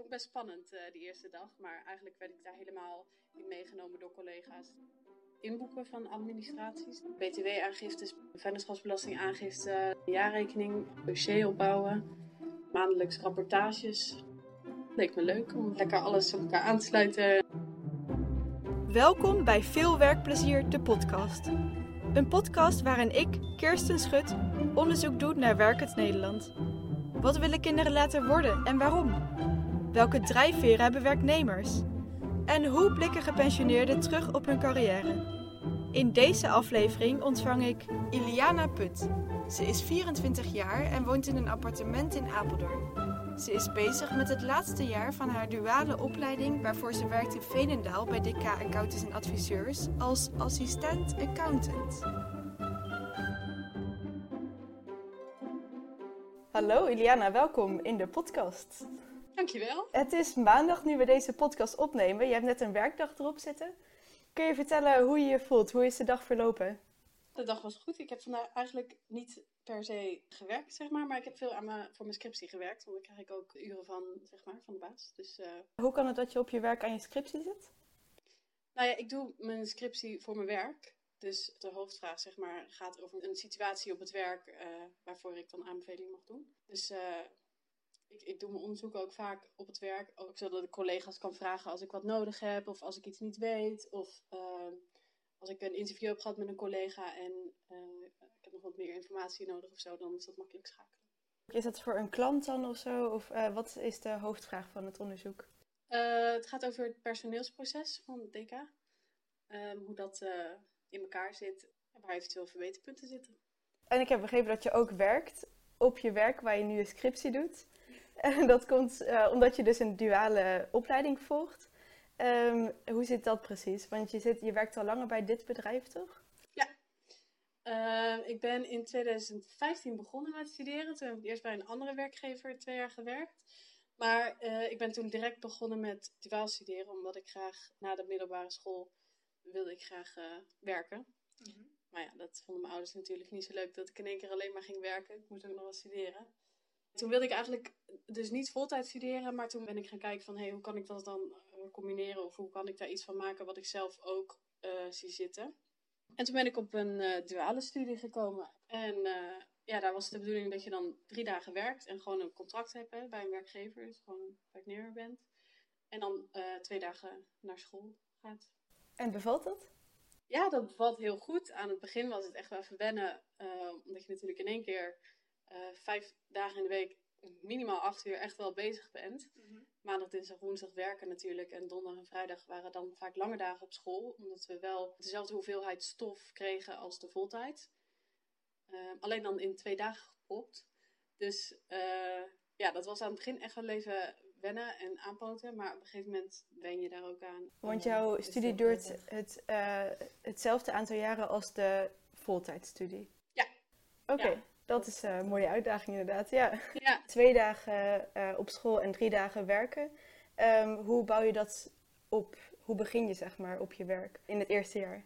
vond ik best spannend, uh, die eerste dag. Maar eigenlijk werd ik daar helemaal in meegenomen door collega's. Inboeken van administraties, btw-aangiftes, vennootschapsbelastingaangifte, jaarrekening, dossier opbouwen, maandelijks rapportages. Leek me leuk om lekker alles op elkaar aan te sluiten. Welkom bij Veel Werkplezier, de podcast. Een podcast waarin ik, Kirsten Schut, onderzoek doe naar werkend Nederland. Wat willen kinderen laten worden en waarom? Welke drijfveren hebben werknemers? En hoe blikken gepensioneerden terug op hun carrière? In deze aflevering ontvang ik Iliana Put. Ze is 24 jaar en woont in een appartement in Apeldoorn. Ze is bezig met het laatste jaar van haar duale opleiding waarvoor ze werkt in Veenendaal bij DK Accountants en Adviseurs als assistent accountant. Hallo Iliana, welkom in de podcast. Dankjewel. Het is maandag nu we deze podcast opnemen. Je hebt net een werkdag erop zitten. Kun je vertellen hoe je je voelt? Hoe is de dag verlopen? De dag was goed. Ik heb vandaag eigenlijk niet per se gewerkt, zeg maar. Maar ik heb veel aan mijn, voor mijn scriptie gewerkt. Want daar krijg ik ook uren van, zeg maar, van de baas. Dus, uh... Hoe kan het dat je op je werk aan je scriptie zit? Nou ja, ik doe mijn scriptie voor mijn werk. Dus de hoofdvraag zeg maar, gaat over een situatie op het werk uh, waarvoor ik dan aanbeveling mag doen. Dus uh, ik, ik, doe mijn onderzoek ook vaak op het werk. Ook zodat ik collega's kan vragen als ik wat nodig heb of als ik iets niet weet. Of uh, als ik een interview heb gehad met een collega en ik heb nog wat meer informatie nodig of zo, dan is dat makkelijk schakelen. Is dat voor een klant dan of zo? Of wat is de hoofdvraag van het onderzoek? het gaat over het personeelsproces van het DK. Ehm, hoe dat in elkaar zit en waar eventueel verbeterpunten zitten. En ik heb begrepen dat je ook werkt op je werk waar je nu een scriptie doet. En dat komt uh, omdat je dus een duale opleiding volgt. Um, hoe zit dat precies? Want je, zit, je werkt al langer bij dit bedrijf, toch? Ja. Uh, ik ben in 2015 begonnen met studeren. Toen heb ik eerst bij een andere werkgever twee jaar gewerkt. Maar uh, ik ben toen direct begonnen met duaal studeren, omdat ik graag na de middelbare school wilde ik graag uh, werken. Mm -hmm. Maar ja, dat vonden mijn ouders natuurlijk niet zo leuk dat ik in één keer alleen maar ging werken. Ik moest ook nog wel studeren. Toen wilde ik eigenlijk dus niet voltijd studeren, maar toen ben ik gaan kijken van hey, hoe kan ik dat dan combineren of hoe kan ik daar iets van maken wat ik zelf ook uh, zie zitten. En toen ben ik op een uh, duale studie gekomen. En uh, ja, daar was de bedoeling dat je dan drie dagen werkt en gewoon een contract hebt hè, bij een werkgever, dus gewoon werknemer bent. En dan twee dagen naar school gaat. En bevalt dat? Ja, dat bevalt heel goed. Aan het begin was het echt wel even wennen. Uh, omdat je natuurlijk in één keer uh, vijf dagen in de week minimaal acht uur echt wel bezig bent. Mm -hmm. Maandag, dinsdag, woensdag werken natuurlijk. En donderdag en vrijdag waren dan vaak lange dagen op school. Omdat we wel dezelfde hoeveelheid stof kregen als de voltijd. Uh, alleen dan in twee dagen gepropt. Dus ja, dat was aan het begin echt wel even wennen en aanpoten, maar op een gegeven moment wen je daar ook aan. Want jouw studie duurt het, uh, hetzelfde aantal jaren als de voltijdstudie? Ja. Oké, okay. ja. Dat is een mooie uitdaging inderdaad. Ja. ja. Twee dagen uh, op school en drie dagen werken. Um, hoe bouw je dat op? Hoe begin je zeg maar op je werk in het eerste jaar?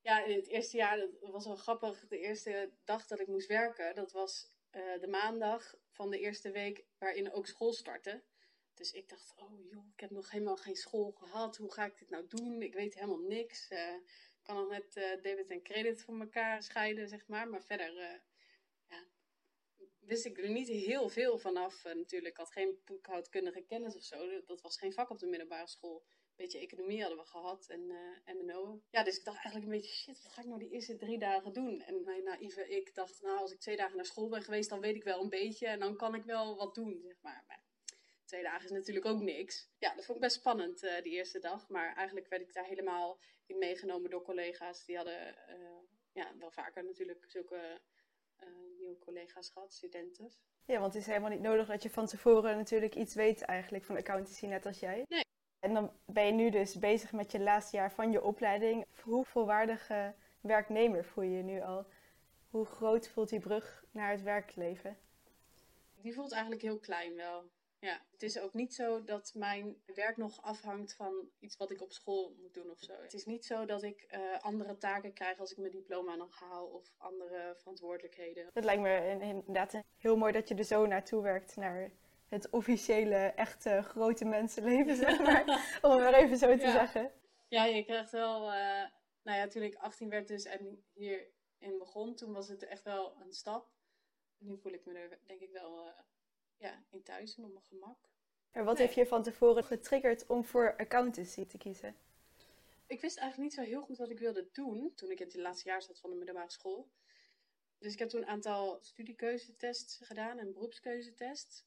Ja, in het eerste jaar, dat was wel grappig. De eerste dag dat ik moest werken, dat was uh, de maandag van de eerste week waarin ook school startte. Dus ik dacht, oh joh, ik heb nog helemaal geen school gehad. Hoe ga ik dit nou doen? Ik weet helemaal niks. Uh, ik kan nog net debit en credit van elkaar scheiden, zeg maar. Maar verder wist ik er niet heel veel vanaf. natuurlijk, ik had geen boekhoudkundige kennis of zo. Dat was geen vak op de middelbare school. Een beetje economie hadden we gehad en MNO. Ja, dus ik dacht eigenlijk een beetje, shit, wat ga ik nou die eerste drie dagen doen? En mijn naïeve ik dacht, nou, als ik twee dagen naar school ben geweest, dan weet ik wel een beetje. En dan kan ik wel wat doen, zeg maar. maar twee dagen is natuurlijk ook niks. Ja, dat vond ik best spannend uh, die eerste dag. Maar eigenlijk werd ik daar helemaal in meegenomen door collega's. Die hadden uh, ja, wel vaker natuurlijk zulke uh, nieuwe collega's gehad, studenten. Ja, want het is helemaal niet nodig dat je van tevoren natuurlijk iets weet eigenlijk van accountancy, net als jij. Nee. En dan ben je nu dus bezig met je laatste jaar van je opleiding. Hoe volwaardige werknemer voel je je nu al? Hoe groot voelt die brug naar het werkleven? Die voelt eigenlijk heel klein wel. Ja, het is ook niet zo dat mijn werk nog afhangt van iets wat ik op school moet doen of zo. Het is niet zo dat ik uh, andere taken krijg als ik mijn diploma nog haal of andere verantwoordelijkheden. Dat lijkt me inderdaad heel mooi dat je er zo naartoe werkt, naar het officiële, echte grote mensenleven, zeg maar. om het maar even zo te Ja. zeggen. Ja, je krijgt wel, eh, nou ja, toen ik 18 werd dus en hierin begon, toen was het echt wel een stap. Nu voel ik me er denk ik wel eh, ja, in thuis en op mijn gemak. Maar wat Nee. heeft je van tevoren getriggerd om voor accountancy te kiezen? Ik wist eigenlijk niet zo heel goed wat ik wilde doen toen ik in het laatste jaar zat van de middelbare school. Dus ik heb toen een aantal studiekeuzetests gedaan en beroepskeuzetests.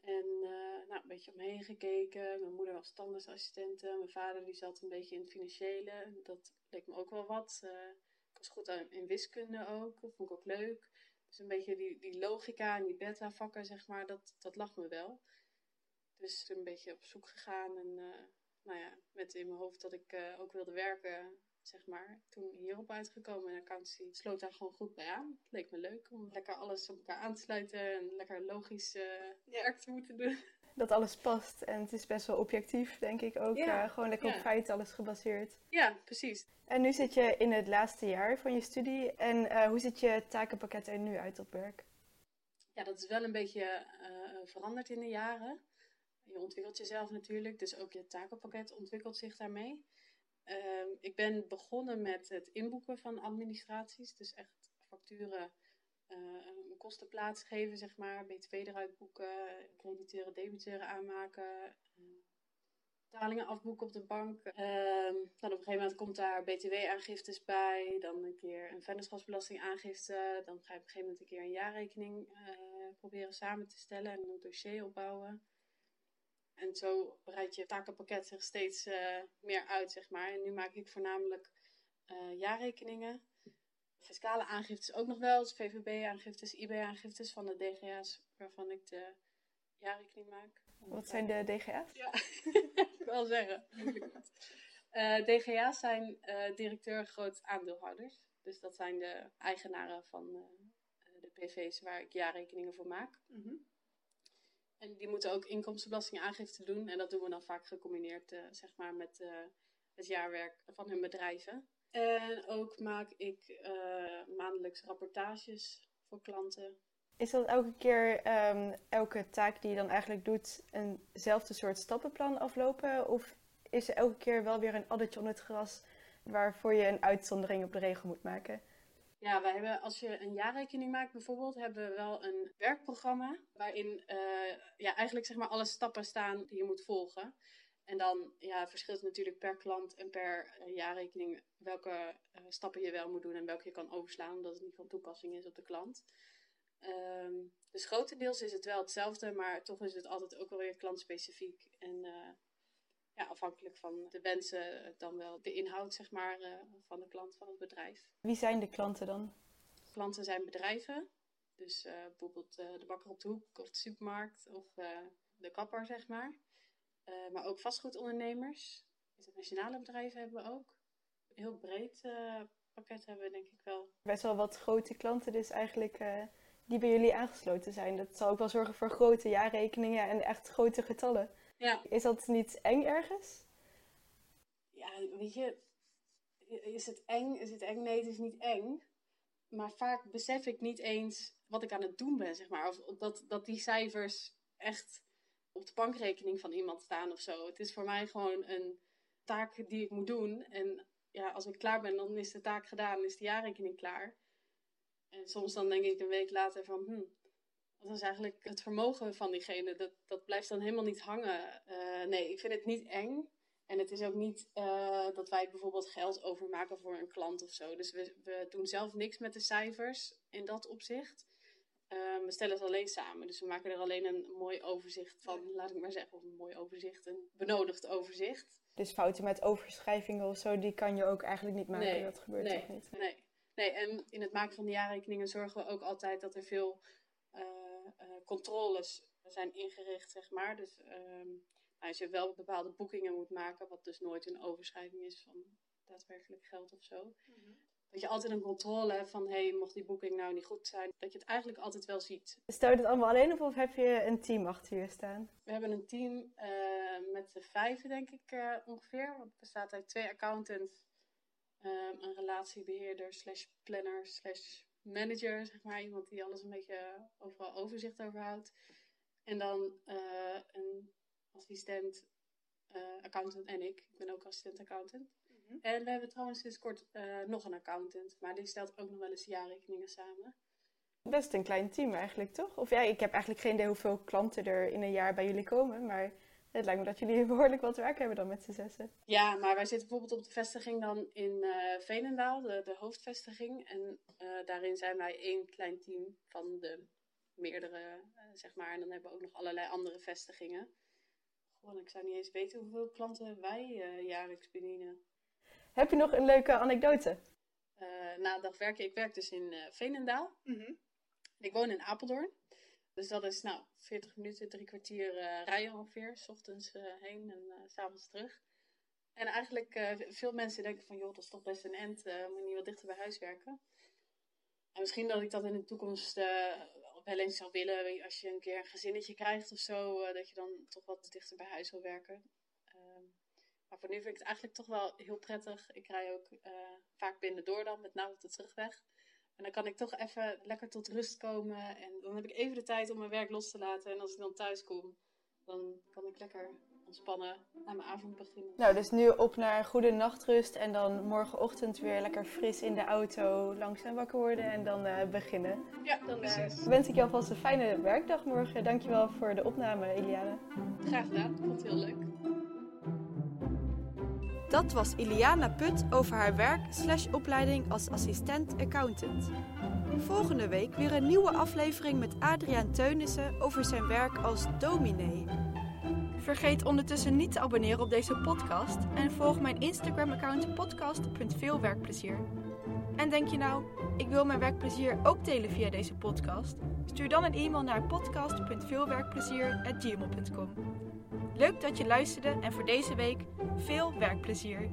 En eh, nou, een beetje omheen gekeken. Mijn moeder was tandartsassistente. Mijn vader die zat een beetje in het financiële. Dat leek me ook wel wat. Eh, ik was goed in wiskunde ook. Dat vond ik ook leuk. Dus een beetje die, die logica en die beta-vakken, zeg maar, dat, dat lag me wel. Dus een beetje op zoek gegaan. En eh, nou ja, met in mijn hoofd dat ik eh, ook wilde werken, zeg maar. Toen hierop uitgekomen en accountancy sloot daar gewoon goed bij aan. Het leek me leuk om lekker alles op elkaar aan te sluiten en lekker logisch eh, werk te moeten doen. Dat alles past en het is best wel objectief, denk ik ook. Ja, eh, gewoon lekker op feiten alles gebaseerd. Ja, precies. En nu zit je in het laatste jaar van je studie. En eh, hoe ziet je takenpakket er nu uit op werk? Ja, dat is wel een beetje eh, veranderd in de jaren. Je ontwikkelt jezelf natuurlijk, dus ook je takenpakket ontwikkelt zich daarmee. Ehm, ik ben begonnen met het inboeken van administraties, dus echt facturen, eh, een kostenplaats geven, zeg maar, btw eruit boeken, crediteuren, debiteuren aanmaken, betalingen afboeken op de bank. Ehm, dan op een gegeven moment komt daar btw-aangiftes bij, dan een keer een vennootschapsbelastingaangifte, dan ga je op een gegeven moment een keer een jaarrekening eh, proberen samen te stellen en een dossier opbouwen. En zo breidt je takenpakket zich steeds eh, meer uit, zeg maar. En nu maak ik voornamelijk jaarrekeningen. Fiscale aangiftes ook nog wel, dus VVB-aangiftes, IB-aangiftes van de DGA's waarvan ik de jaarrekening maak. Wat zijn de DGA's? Ja, ik wil zeggen. Eh, DGA's zijn eh, directeur groot aandeelhouders. Dus dat zijn de eigenaren van eh, de PV's waar ik jaarrekeningen voor maak. En die moeten ook inkomstenbelastingaangifte doen. En dat doen we dan vaak gecombineerd zeg maar met het jaarwerk van hun bedrijven. En ook maak ik eh, maandelijks rapportages voor klanten. Is dat elke keer, ehm, elke taak die je dan eigenlijk doet, eenzelfde soort stappenplan aflopen? Of is er elke keer wel weer een addertje onder het gras waarvoor je een uitzondering op de regel moet maken? Ja, wij hebben, als je een jaarrekening maakt bijvoorbeeld, hebben we wel een werkprogramma waarin eh, ja, eigenlijk zeg maar alle stappen staan die je moet volgen. En dan ja, verschilt het natuurlijk per klant en per eh, jaarrekening welke eh, stappen je wel moet doen en welke je kan overslaan, omdat het niet van toepassing is op de klant. Ehm, dus grotendeels is het wel hetzelfde, maar toch is het altijd ook wel weer klantspecifiek. En eh, ja, afhankelijk van de wensen, dan wel de inhoud zeg maar, van de klant, van het bedrijf. Wie zijn de klanten dan? Klanten zijn bedrijven. Dus bijvoorbeeld de bakker op de hoek of de supermarkt of de kapper, zeg maar. Eh, maar ook vastgoedondernemers. Internationale bedrijven hebben we ook. Een heel breed eh, pakket hebben we denk ik wel. Best wel wat grote klanten dus eigenlijk eh, die bij jullie aangesloten zijn. Dat zal ook wel zorgen voor grote jaarrekeningen en echt grote getallen. Ja, Is dat niet eng ergens? ja weet je, is het eng? Is het eng? Nee, het is niet eng. Maar vaak besef ik niet eens wat ik aan het doen ben, zeg maar. Of dat, dat die cijfers echt op de bankrekening van iemand staan of zo. Het is voor mij gewoon een taak die ik moet doen. En ja, als ik klaar ben, dan is de taak gedaan, is de jaarrekening klaar. En soms dan denk ik een week later van, hm, wat is eigenlijk het vermogen van diegene? Dat, dat blijft dan helemaal niet hangen. Eh, nee, ik vind het niet eng. En het is ook niet eh, dat wij bijvoorbeeld geld overmaken voor een klant of zo. Dus we, we doen zelf niks met de cijfers in dat opzicht. Eh, we stellen het alleen samen. Dus we maken er alleen een mooi overzicht van, laat ik maar zeggen. Of een mooi overzicht, een benodigd overzicht. Dus fouten met overschrijvingen of zo, die kan je ook eigenlijk niet maken. Nee, dat gebeurt nee, toch niet? Nee. nee, en in het maken van de jaarrekeningen zorgen we ook altijd dat er veel eh, eh, controles zijn ingericht, zeg maar. Dus ehm, nou, als je wel bepaalde boekingen moet maken, wat dus nooit een overschrijving is van daadwerkelijk geld of zo. Dat je altijd een controle hebt van, hé, hey, mocht die boeking nou niet goed zijn, dat je het eigenlijk altijd wel ziet. Stel je dat allemaal alleen op of heb je een team achter je staan? We hebben een team eh, met z'n vijven, denk ik, eh, ongeveer. Het bestaat uit twee accountants, ehm, een relatiebeheerder slash planner slash manager, zeg maar. Iemand die alles een beetje overal overzicht over houdt. En dan eh, een assistent accountant en ik. Ik ben ook assistent accountant. Mhm. En we hebben trouwens sinds kort eh, nog een accountant. Maar die stelt ook nog wel eens jaarrekeningen samen. Best een klein team eigenlijk, toch? Of ja, ik heb eigenlijk geen idee hoeveel klanten er in een jaar bij jullie komen. Maar het lijkt me dat jullie behoorlijk wat werk hebben dan met z'n zessen. Ja, maar wij zitten bijvoorbeeld op de vestiging dan in eh Veenendaal, de, de hoofdvestiging. En eh, daarin zijn wij één klein team van de meerdere, zeg maar. En dan hebben we ook nog allerlei andere vestigingen. Gewoon, ik zou niet eens weten hoeveel klanten wij jaarlijks bedienen. Heb je nog een leuke anekdote? Eh, na een dag werken, ik werk dus in eh Veenendaal. Ik woon in Apeldoorn. Dus dat is nou 40 minuten, drie kwartier eh, rijden ongeveer. S ochtends eh, heen en eh, s s'avonds terug. En eigenlijk eh, veel mensen denken van joh, dat is toch best een end. eh moet je niet wat dichter bij huis werken. En misschien dat ik dat in de toekomst eh, wel eens zou willen. Als je een keer een gezinnetje krijgt of zo. eh, dat je dan toch wat dichter bij huis wil werken. Maar voor nu vind ik het eigenlijk toch wel heel prettig. Ik rij ook eh, vaak binnendoor dan, met name op de terugweg. En dan kan ik toch even lekker tot rust komen. En dan heb ik even de tijd om mijn werk los te laten. En als ik dan thuis kom, dan kan ik lekker ontspannen aan mijn avond beginnen. Nou, dus nu op naar een goede nachtrust en dan morgenochtend weer lekker fris in de auto langzaam wakker worden en dan eh, beginnen. Ja, dan eh, Wens ik je alvast een fijne werkdag morgen. Dankjewel voor de opname, Eliane. graag gedaan. Ik vond het heel leuk. Dat was Iliana Put over haar werk slash opleiding als assistent accountant. Volgende week weer een nieuwe aflevering met Adriaan Teunissen over zijn werk als dominee. Vergeet ondertussen niet te abonneren op deze podcast en volg mijn Instagram-account podcast.veelwerkplezier. En denk je nou, ik wil mijn werkplezier ook delen via deze podcast? Stuur dan een e-mail naar podcast.veelwerkplezier@gmail.com. Leuk dat je luisterde en voor deze week veel werkplezier.